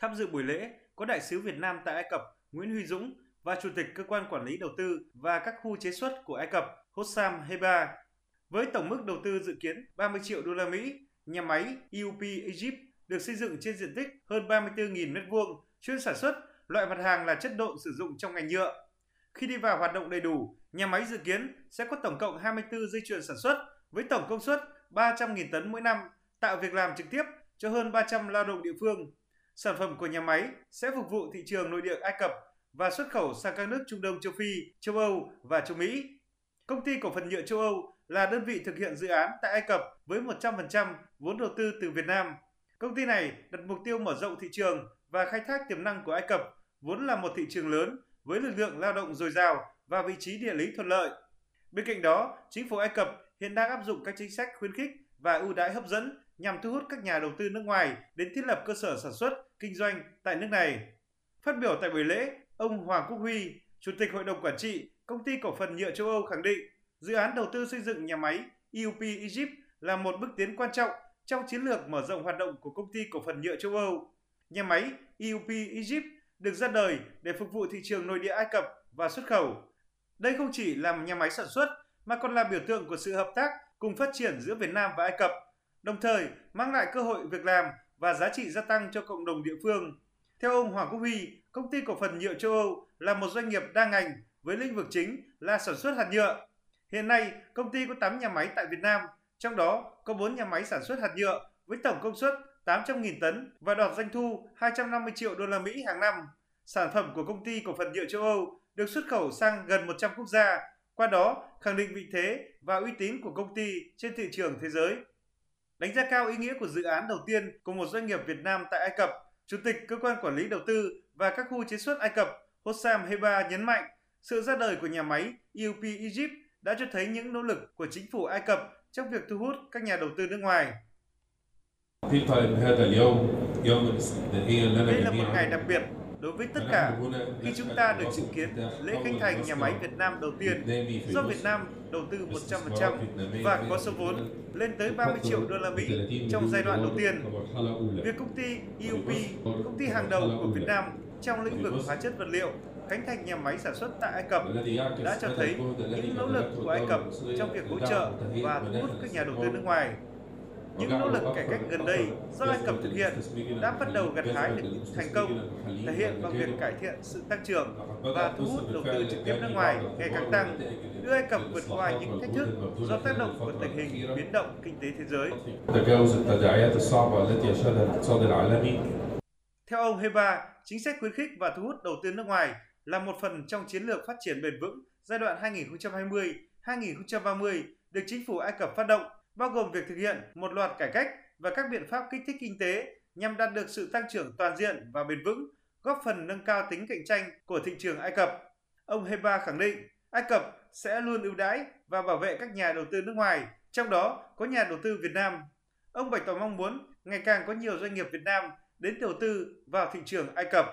Tham dự buổi lễ có đại sứ Việt Nam tại Ai Cập Nguyễn Huy Dũng và Chủ tịch Cơ quan Quản lý Đầu tư và các khu chế xuất của Ai Cập Hossam Heba. Với tổng mức đầu tư dự kiến 30 triệu đô la Mỹ, nhà máy EUP Egypt được xây dựng trên diện tích hơn 34.000 m2, chuyên sản xuất loại mặt hàng là chất độn sử dụng trong ngành nhựa. Khi đi vào hoạt động đầy đủ, nhà máy dự kiến sẽ có tổng cộng 24 dây chuyền sản xuất với tổng công suất 300.000 tấn mỗi năm, tạo việc làm trực tiếp cho hơn 300 lao động địa phương. Sản phẩm của nhà máy sẽ phục vụ thị trường nội địa Ai Cập và xuất khẩu sang các nước Trung Đông châu Phi, châu Âu và châu Mỹ. Công ty cổ phần nhựa châu Âu là đơn vị thực hiện dự án tại Ai Cập với 100% vốn đầu tư từ Việt Nam. Công ty này đặt mục tiêu mở rộng thị trường và khai thác tiềm năng của Ai Cập, vốn là một thị trường lớn với lực lượng lao động dồi dào và vị trí địa lý thuận lợi. Bên cạnh đó, chính phủ Ai Cập hiện đang áp dụng các chính sách khuyến khích và ưu đãi hấp dẫn nhằm thu hút các nhà đầu tư nước ngoài đến thiết lập cơ sở sản xuất, kinh doanh tại nước này. Phát biểu tại buổi lễ, ông Hoàng Quốc Huy, Chủ tịch Hội đồng Quản trị Công ty Cổ phần Nhựa châu Âu khẳng định dự án đầu tư xây dựng nhà máy EUP Egypt là một bước tiến quan trọng trong chiến lược mở rộng hoạt động của Công ty Cổ phần Nhựa châu Âu. Nhà máy EUP Egypt được ra đời để phục vụ thị trường nội địa Ai Cập và xuất khẩu. Đây không chỉ là nhà máy sản xuất mà còn là biểu tượng của sự hợp tác cùng phát triển giữa Việt Nam và Ai Cập, đồng thời mang lại cơ hội việc làm và giá trị gia tăng cho cộng đồng địa phương. Theo ông Hoàng Quốc Huy, công ty cổ phần nhựa châu Âu là một doanh nghiệp đa ngành với lĩnh vực chính là sản xuất hạt nhựa. Hiện nay, công ty có 8 nhà máy tại Việt Nam, trong đó có 4 nhà máy sản xuất hạt nhựa với tổng công suất 800.000 tấn và đạt doanh thu 250 triệu đô la Mỹ hàng năm. Sản phẩm của công ty cổ phần nhựa châu Âu được xuất khẩu sang gần 100 quốc gia, qua đó khẳng định vị thế và uy tín của công ty trên thị trường thế giới. Đánh giá cao ý nghĩa của dự án đầu tiên của một doanh nghiệp Việt Nam tại Ai Cập, Chủ tịch Cơ quan Quản lý Đầu tư và các khu chế xuất Ai Cập Hossam Heba nhấn mạnh sự ra đời của nhà máy EUP Egypt đã cho thấy những nỗ lực của chính phủ Ai Cập trong việc thu hút các nhà đầu tư nước ngoài. Đây là một ngày đặc biệt đối với tất cả khi chúng ta được chứng kiến lễ khánh thành nhà máy Việt Nam đầu tiên do Việt Nam đầu tư 100% và có số vốn lên tới 30 triệu đô la Mỹ trong giai đoạn đầu tiên. Việc công ty EUP, công ty hàng đầu của Việt Nam trong lĩnh vực hóa chất vật liệu, khánh thành nhà máy sản xuất tại Ai Cập đã cho thấy những nỗ lực của Ai Cập trong việc hỗ trợ và thu hút các nhà đầu tư nước ngoài. Những nỗ lực cải cách gần đây do Ai Cập thực hiện đã bắt đầu gặt hái được những thành công, thể hiện bằng việc cải thiện sự tăng trưởng và thu hút đầu tư trực tiếp nước ngoài ngày càng tăng, đưa Ai Cập vượt qua những thách thức do tác động của tình hình biến động kinh tế thế giới. Theo ông Heba, chính sách khuyến khích và thu hút đầu tư nước ngoài là một phần trong chiến lược phát triển bền vững giai đoạn 2020-2030 được chính phủ Ai Cập phát động bao gồm việc thực hiện một loạt cải cách và các biện pháp kích thích kinh tế nhằm đạt được sự tăng trưởng toàn diện và bền vững, góp phần nâng cao tính cạnh tranh của thị trường Ai Cập. Ông Heba khẳng định Ai Cập sẽ luôn ưu đãi và bảo vệ các nhà đầu tư nước ngoài, trong đó có nhà đầu tư Việt Nam. Ông bày tỏ mong muốn ngày càng có nhiều doanh nghiệp Việt Nam đến đầu tư vào thị trường Ai Cập.